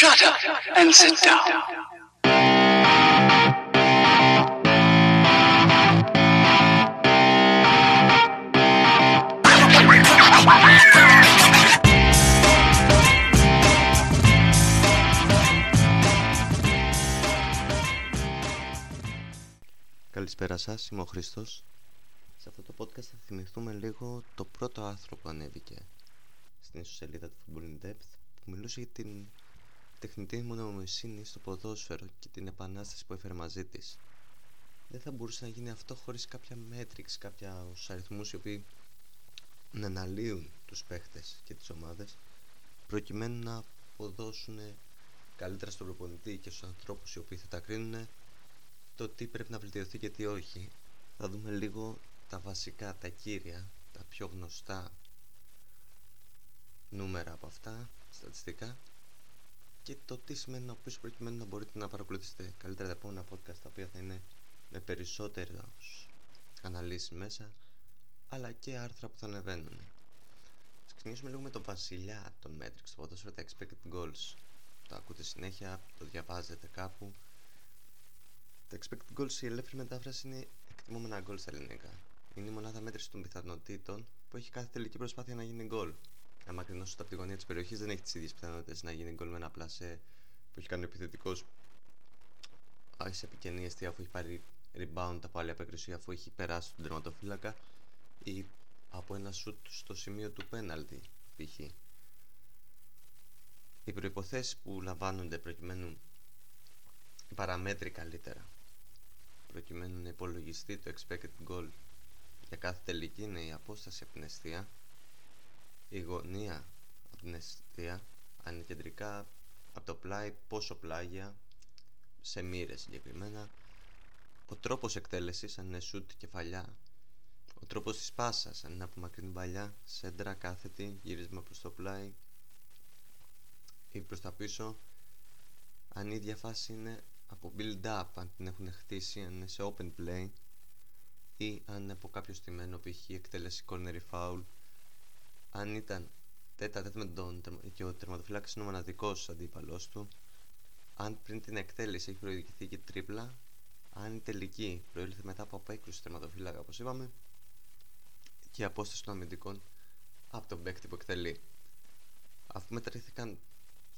Shut up and sit down. Καλησπέρα σας, είμαι ο Χρήστος. Σε αυτό το podcast θα θυμηθούμε λίγο το πρώτο άρθρο που ανέβηκε στην ιστοσελίδα του Football in Depth που μιλούσε για την τεχνητή μονομοσύνη στο ποδόσφαιρο και την επανάσταση που έφερε μαζί της. Δεν θα μπορούσε να γίνει αυτό χωρίς κάποια metrics, κάποια αριθμούς οι οποίοι να αναλύουν τους παίχτες και τις ομάδες προκειμένου να αποδώσουν καλύτερα στον προπονητή και στους ανθρώπους οι οποίοι θα τα κρίνουν το τι πρέπει να βελτιωθεί και τι όχι. Θα δούμε λίγο τα βασικά, τα κύρια, τα πιο γνωστά νούμερα από αυτά, στατιστικά και το τι σημαίνει να πεις προκειμένου να μπορείτε να παρακολουθήσετε καλύτερα τα επόμενα podcast τα οποία θα είναι με περισσότερες αναλύσεις μέσα αλλά και άρθρα που θα ανεβαίνουν. Ας ξεκινήσουμε λίγο με το βασιλιά των metrics, το ποδόσφαιρο τα expected goals. Το ακούτε συνέχεια, το διαβάζετε κάπου τα expected goals η ελεύθερη μετάφραση είναι εκτιμόμενα goals στα ελληνικά. Είναι η μονάδα μέτρηση των πιθανότητων που έχει κάθε τελική προσπάθεια να γίνει goal. Αν μακρινώσω από τη γωνία της περιοχής δεν έχει τις ίδιες πιθανότητες να γίνει goal με ένα πλασέ που έχει κάνει ο επιθετικός σε επικενή αιστεία αφού έχει πάρει rebound από άλλη απέκριση αφού έχει περάσει τον τερματοφύλακα ή από ένα shoot στο σημείο του penalty π.χ. Οι προποθέσει που λαμβάνονται προκειμένου οι παραμέτροι καλύτερα προκειμένου να υπολογιστεί το expected goal για κάθε τελική είναι η απόσταση από την αιστεία η γωνία από την αιστεία αν είναι κεντρικά από το πλάι πόσο πλάγια σε μοίρες συγκεκριμένα. Ο τρόπος εκτέλεσης αν είναι shoot κεφαλιά ο τρόπος της πάσας αν είναι από μακρινή παλιά σέντρα κάθετη γύρισμα προς το πλάι ή προς τα πίσω. Αν η ίδια φάση είναι από build up αν την έχουν χτίσει αν είναι σε open play ή αν είναι από κάποιο στημένο π.χ. εκτέλεση corner foul αν ήταν τέτα τέτα με τον και ο τερματοφύλακας είναι ο μοναδικός αντίπαλός του αν πριν την εκτέλεση έχει προηγηθεί και τρίπλα αν η τελική προήλθε μετά από απέκρουση τερματοφύλακα όπως είπαμε και η απόσταση των αμυντικών από τον παίκτη που εκτελεί αφού μετρήθηκαν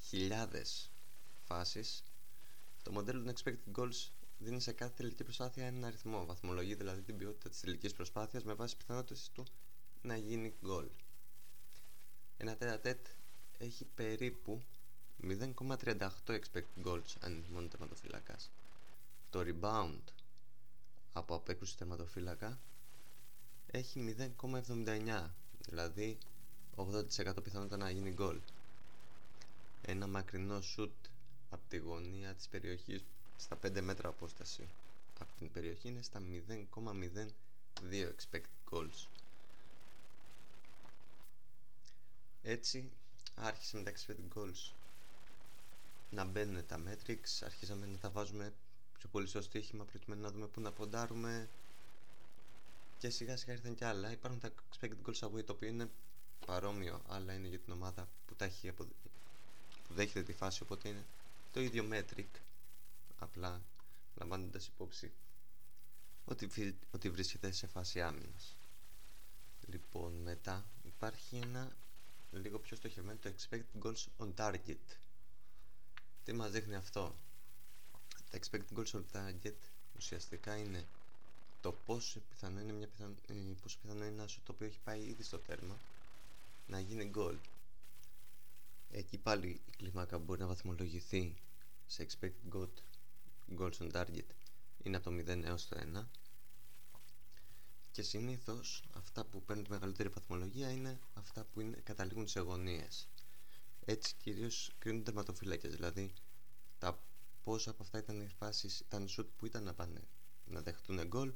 χιλιάδες φάσεις το μοντέλο των expected goals δίνει σε κάθε τελική προσπάθεια έναν αριθμό. Βαθμολογεί δηλαδή την ποιότητα της τελικής προσπάθειας με βάση πιθανότητες του να γίνει goal. Ένα τέτα τέτ έχει περίπου 0,38 expected goals αν είναι μόνο τερματοφύλακα. Το rebound από απέκρουση τερματοφύλακα έχει 0,79 δηλαδή 80% πιθανότητα να γίνει goal. Ένα μακρινό shoot από τη γωνία της περιοχής στα 5 μέτρα απόσταση από την περιοχή είναι στα 0,02 expected goals έτσι άρχισε με τα expected goals. Να μπαίνουν τα metrics αρχίσαμε να τα βάζουμε πιο πολύ στο στοίχημα προκειμένου να δούμε πού να ποντάρουμε. Και σιγά σιγά ήρθαν κι άλλα. Υπάρχουν τα expected goals away το οποίο είναι παρόμοιο αλλά είναι για την ομάδα που τα έχει απο... που δέχεται τη φάση οπότε είναι το ίδιο metric απλά λαμβάνοντας υπόψη ότι, ότι βρίσκεται σε φάση άμυνας. Λοιπόν μετά υπάρχει ένα λίγο πιο στοχευμένο το expected goals on target. Τι μας δείχνει αυτό; Τα expected goals on target ουσιαστικά είναι το πόσο πιθανό είναι, μια πιθανό, ε, πόσο πιθανό είναι ένα το οποίο έχει πάει ήδη στο τέρμα να γίνει goal. Εκεί πάλι η κλίμακα μπορεί να βαθμολογηθεί σε expected goal, goals on target. Είναι από το 0 έως το 1 και συνήθως αυτά που παίρνουν τη μεγαλύτερη βαθμολογία είναι αυτά που είναι, καταλήγουν σε γωνίες. Έτσι κυρίως κρίνουν τερματοφύλακες δηλαδή τα πόσα από αυτά ήταν οι φάσεις ήταν shoot που ήταν να πάνε να δεχτούν γκολ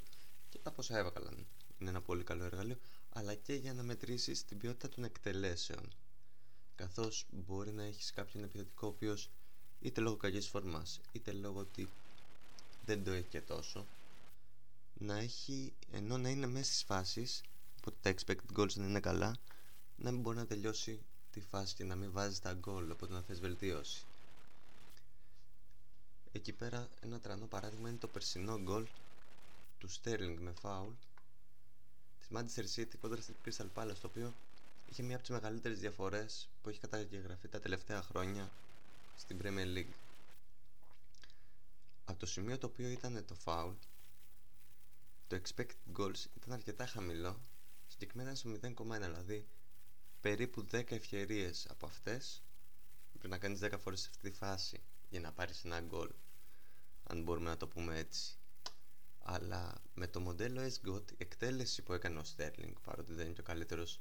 και τα πόσα έβγαλαν. Είναι ένα πολύ καλό εργαλείο αλλά και για να μετρήσεις την ποιότητα των εκτελέσεων. Καθώς μπορεί να έχεις κάποιον επιθετικό ο οποίος είτε λόγω κακής φόρμας είτε λόγω ότι δεν το έχει και τόσο να έχει ενώ να είναι μέσα στις φάσεις οπότε τα expected goals δεν είναι καλά να μην μπορεί να τελειώσει τη φάση και να μην βάζει τα goal οπότε να θες βελτίωση. Εκεί πέρα ένα τρανό παράδειγμα είναι το περσινό γκολ του Sterling με φάουλ της Manchester City κόντρα στην Crystal Palace το οποίο είχε μία από τις μεγαλύτερες διαφορές που έχει καταγεγραφεί τα τελευταία χρόνια στην Premier League. Από το σημείο το οποίο ήταν το foul το expected goals ήταν αρκετά χαμηλό συγκεκριμένα στο 0,1 δηλαδή περίπου 10 ευκαιρίες από αυτές πρέπει να κάνεις 10 φορές αυτή τη φάση για να πάρεις ένα γκολ αν μπορούμε να το πούμε έτσι. Αλλά με το μοντέλο S-GOT η εκτέλεση που έκανε ο Sterling παρότι δεν είναι και ο καλύτερος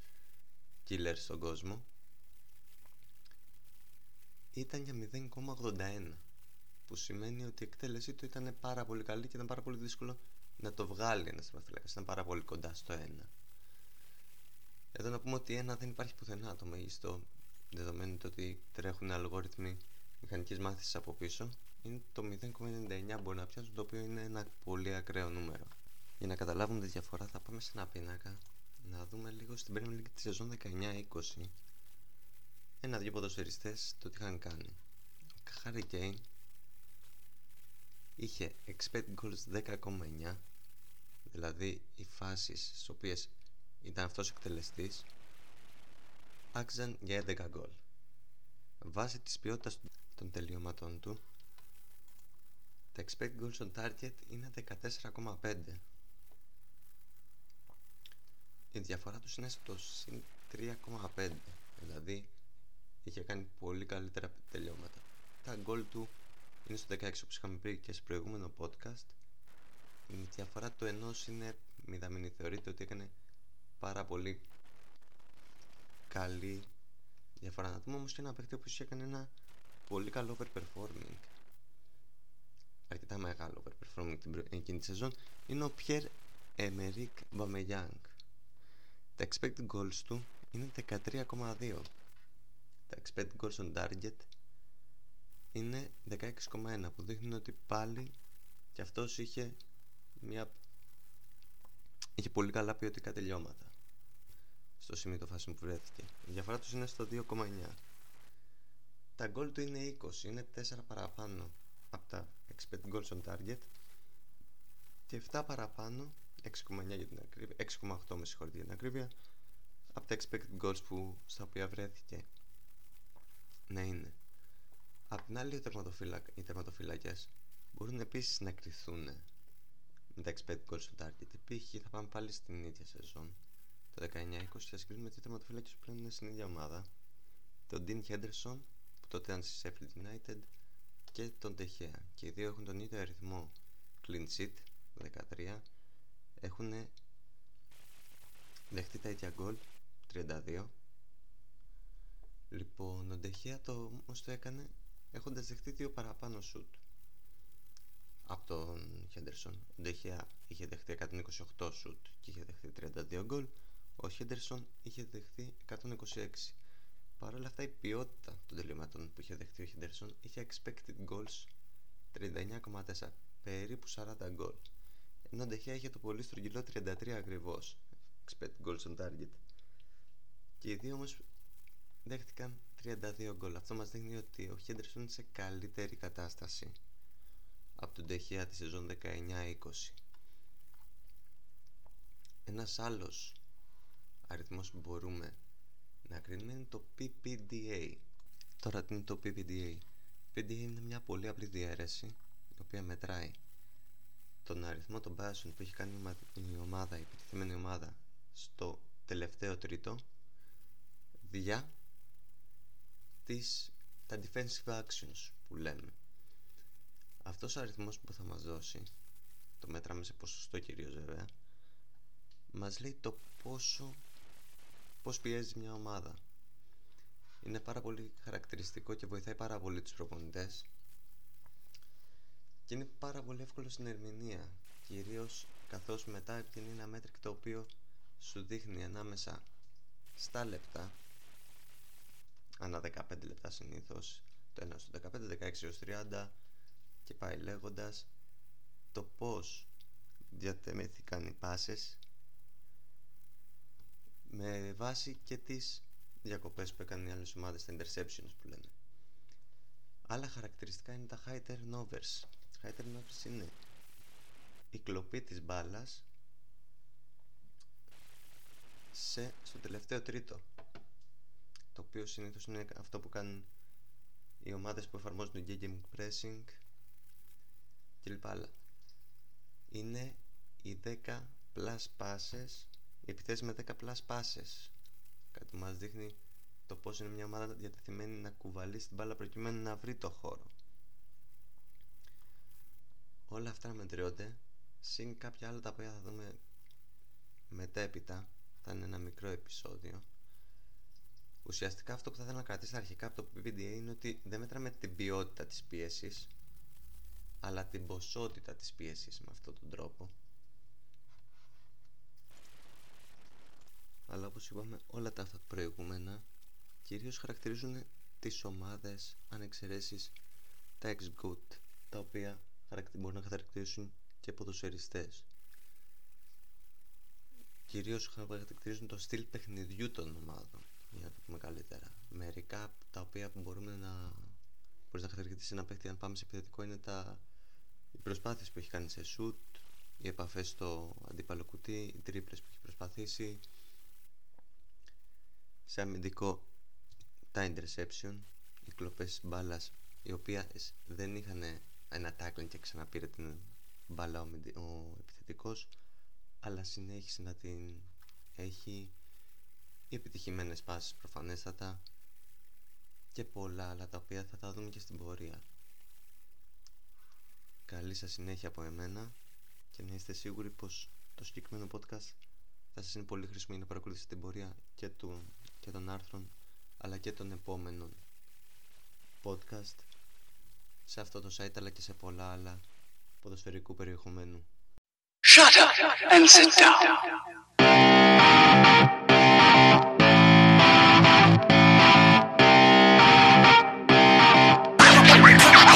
killer στον κόσμο ήταν για 0,81 που σημαίνει ότι η εκτέλεσή του ήταν πάρα πολύ καλή και ήταν πάρα πολύ δύσκολο να το βγάλει ένας τερματοφύλακας ήταν πάρα πολύ κοντά στο 1 εδώ να πούμε ότι ένα δεν υπάρχει πουθενά το μέγιστο δεδομένου το ότι τρέχουν αλγόριθμοι μηχανικής μάθησης από πίσω είναι το 0,99 μπορεί να πιάσουν το οποίο είναι ένα πολύ ακραίο νούμερο. Για να καταλάβουμε τη διαφορά θα πάμε σε ένα πίνακα να δούμε λίγο στην Premier League της σεζόν 19-20 ένα-δυο ποδοσφαιριστές το τι είχαν κάνει. Ο Harry Kane είχε expected goals 10,9 δηλαδή οι φάσεις στις οποίες ήταν αυτός ο εκτελεστής άξιζαν για 11 γκολ. Βάσει της ποιότητας των τελειώματων του τα expected goals on target είναι 14,5 η διαφορά τους είναι στο συν 3,5 δηλαδή είχε κάνει πολύ καλύτερα τελειώματα. Τα γκολ του είναι στο 16 όπως είχαμε πει και σε προηγούμενο podcast η διαφορά του ενός είναι μηδαμινή. Θεωρείται ότι έκανε πάρα πολύ καλή διαφορά. Να δούμε όμως και ένα παίκτη που έκανε ένα πολύ καλό overperforming. Αρκετά μεγάλο overperforming την εκείνη τη σεζόν. Είναι ο Pierre Emerick Bameyang τα expected goals του είναι 13,2 τα expected goals on target είναι 16,1 που δείχνει ότι πάλι και αυτός είχε μια είχε πολύ καλά ποιοτικά τελειώματα. Στο σημείο το φάση που βρέθηκε. Η διαφορά τους είναι στο 2,9 τα γκολ του είναι 20 είναι 4 παραπάνω από τα expected goals on target και 7 παραπάνω 6,9 για την ακρίβεια 6,8 με συγχωρείτε για την ακρίβεια από τα expected goals που, στα οποία βρέθηκε να είναι. Απ' την άλλη, οι τερματοφύλακες μπορούν επίσης να κρυθούν με τα expected goals στο target. Π.χ. θα πάμε πάλι στην ίδια σεζόν, το 19-20, και θα συγκρίνουμε τι τερματοφύλακες που πλέον είναι στην ίδια ομάδα. Τον Dean Henderson, που τότε ήταν στη Sheffield United, και τον Τεχέα. Και οι δύο έχουν τον ίδιο αριθμό clean sheet, 13. Έχουν δεχτεί τα ίδια γκολ, 32. Λοιπόν, ο Ντεχέα το όμως το έκανε έχοντας δεχτεί δύο παραπάνω σουτ από τον Χέντερσον. Ο Ντεχέα είχε δεχτεί 128 σουτ και είχε δεχτεί 32 γκολ. Ο Χέντερσον είχε δεχτεί 126. Παρ' όλα αυτά η ποιότητα των τελειωμάτων που είχε δεχτεί ο Χέντερσον είχε expected goals 39,4 περίπου 40 γκολ. Ενώ ο Ντεχέα είχε το πολύ στρογγυλό 33 ακριβώς expected goals on target. Και οι δύο όμως δέχτηκαν 32 γκολ. Αυτό μας δείχνει ότι ο Χέντερσον είναι σε καλύτερη κατάσταση από τον Τεχεία τη σεζόν 19-20. Ένας άλλος αριθμός που μπορούμε να κρίνουμε είναι το PPDA. Τώρα τι είναι το PPDA. PPDA είναι μια πολύ απλή διαίρεση η οποία μετράει τον αριθμό των πάσεων που έχει κάνει η ομάδα, η επιτυχημένη ομάδα στο τελευταίο τρίτο δια τις, τα defensive actions που λέμε αυτός ο αριθμός που θα μας δώσει το μέτραμε σε ποσοστό κυρίως βέβαια μας λέει το πόσο πώς πιέζει μια ομάδα. Είναι πάρα πολύ χαρακτηριστικό και βοηθάει πάρα πολύ τους προπονητές. Και είναι πάρα πολύ εύκολο στην ερμηνεία κυρίως καθώς μετά είναι ένα μέτρικ το οποίο σου δείχνει ανάμεσα στα λεπτά ανά 15 λεπτά συνήθως το 1 στο 15, 16 έως 30 και πάει λέγοντας το πως διατεμήθηκαν οι πάσες με βάση και τις διακοπές που έκανε οι άλλες ομάδες, τα interceptions που λένε. Άλλα χαρακτηριστικά είναι τα high turnovers. High turnovers είναι η κλοπή της μπάλας σε, στο τελευταίο τρίτο το οποίο συνήθως είναι αυτό που κάνουν οι ομάδες που εφαρμόζουν το game pressing κλπ. Είναι οι 10 plus passes, οι επιθέσεις με 10 plus passes. Κάτι που μας δείχνει το πώς είναι μια ομάδα διατεθειμένη να κουβαλήσει την μπάλα προκειμένου να βρει το χώρο. Όλα αυτά μετριώνται, συν κάποια άλλα τα οποία θα δούμε μετέπειτα, θα είναι ένα μικρό επεισόδιο. Ουσιαστικά αυτό που θα ήθελα να κρατήσω αρχικά από το PPDA είναι ότι δεν μέτραμε την ποιότητα της πίεσης, αλλά την ποσότητα της πίεσης με αυτόν τον τρόπο. Αλλά όπως είπαμε όλα τα αυτά προηγούμενα κυρίως χαρακτηρίζουν τις ομάδες αν εξαιρέσεις τα ex-goat τα οποία μπορούν να χαρακτηρίσουν και ποδοσφαιριστές. Κυρίως χαρακτηρίζουν το στυλ παιχνιδιού των ομάδων για να το πούμε καλύτερα. Μερικά τα οποία μπορούμε να μπορείς να χαρακτηρίσει ένα παίχτη. Αν πάμε σε επιθετικό είναι τα οι προσπάθειες που έχει κάνει σε shoot οι επαφές στο αντίπαλο κουτί οι τρίπλες που έχει προσπαθήσει. Σε αμυντικό τα interception οι κλοπές μπάλας οι οποίες δεν είχαν ένα tackling και ξαναπήρε την μπάλα ο, ο επιθετικός αλλά συνέχισε να την έχει. Οι επιτυχημένες πάσεις προφανέστατα και πολλά άλλα τα οποία θα τα δούμε και στην πορεία. Καλή σας συνέχεια από εμένα και να είστε σίγουροι πως το συγκεκριμένο podcast θα σας είναι πολύ χρήσιμο για να παρακολουθήσετε την πορεία και, του, και των άρθρων αλλά και των επόμενων podcast σε αυτό το site αλλά και σε πολλά άλλα ποδοσφαιρικού περιεχομένου. Shut up and sit down.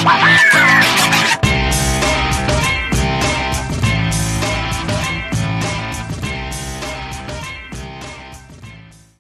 Bye-bye.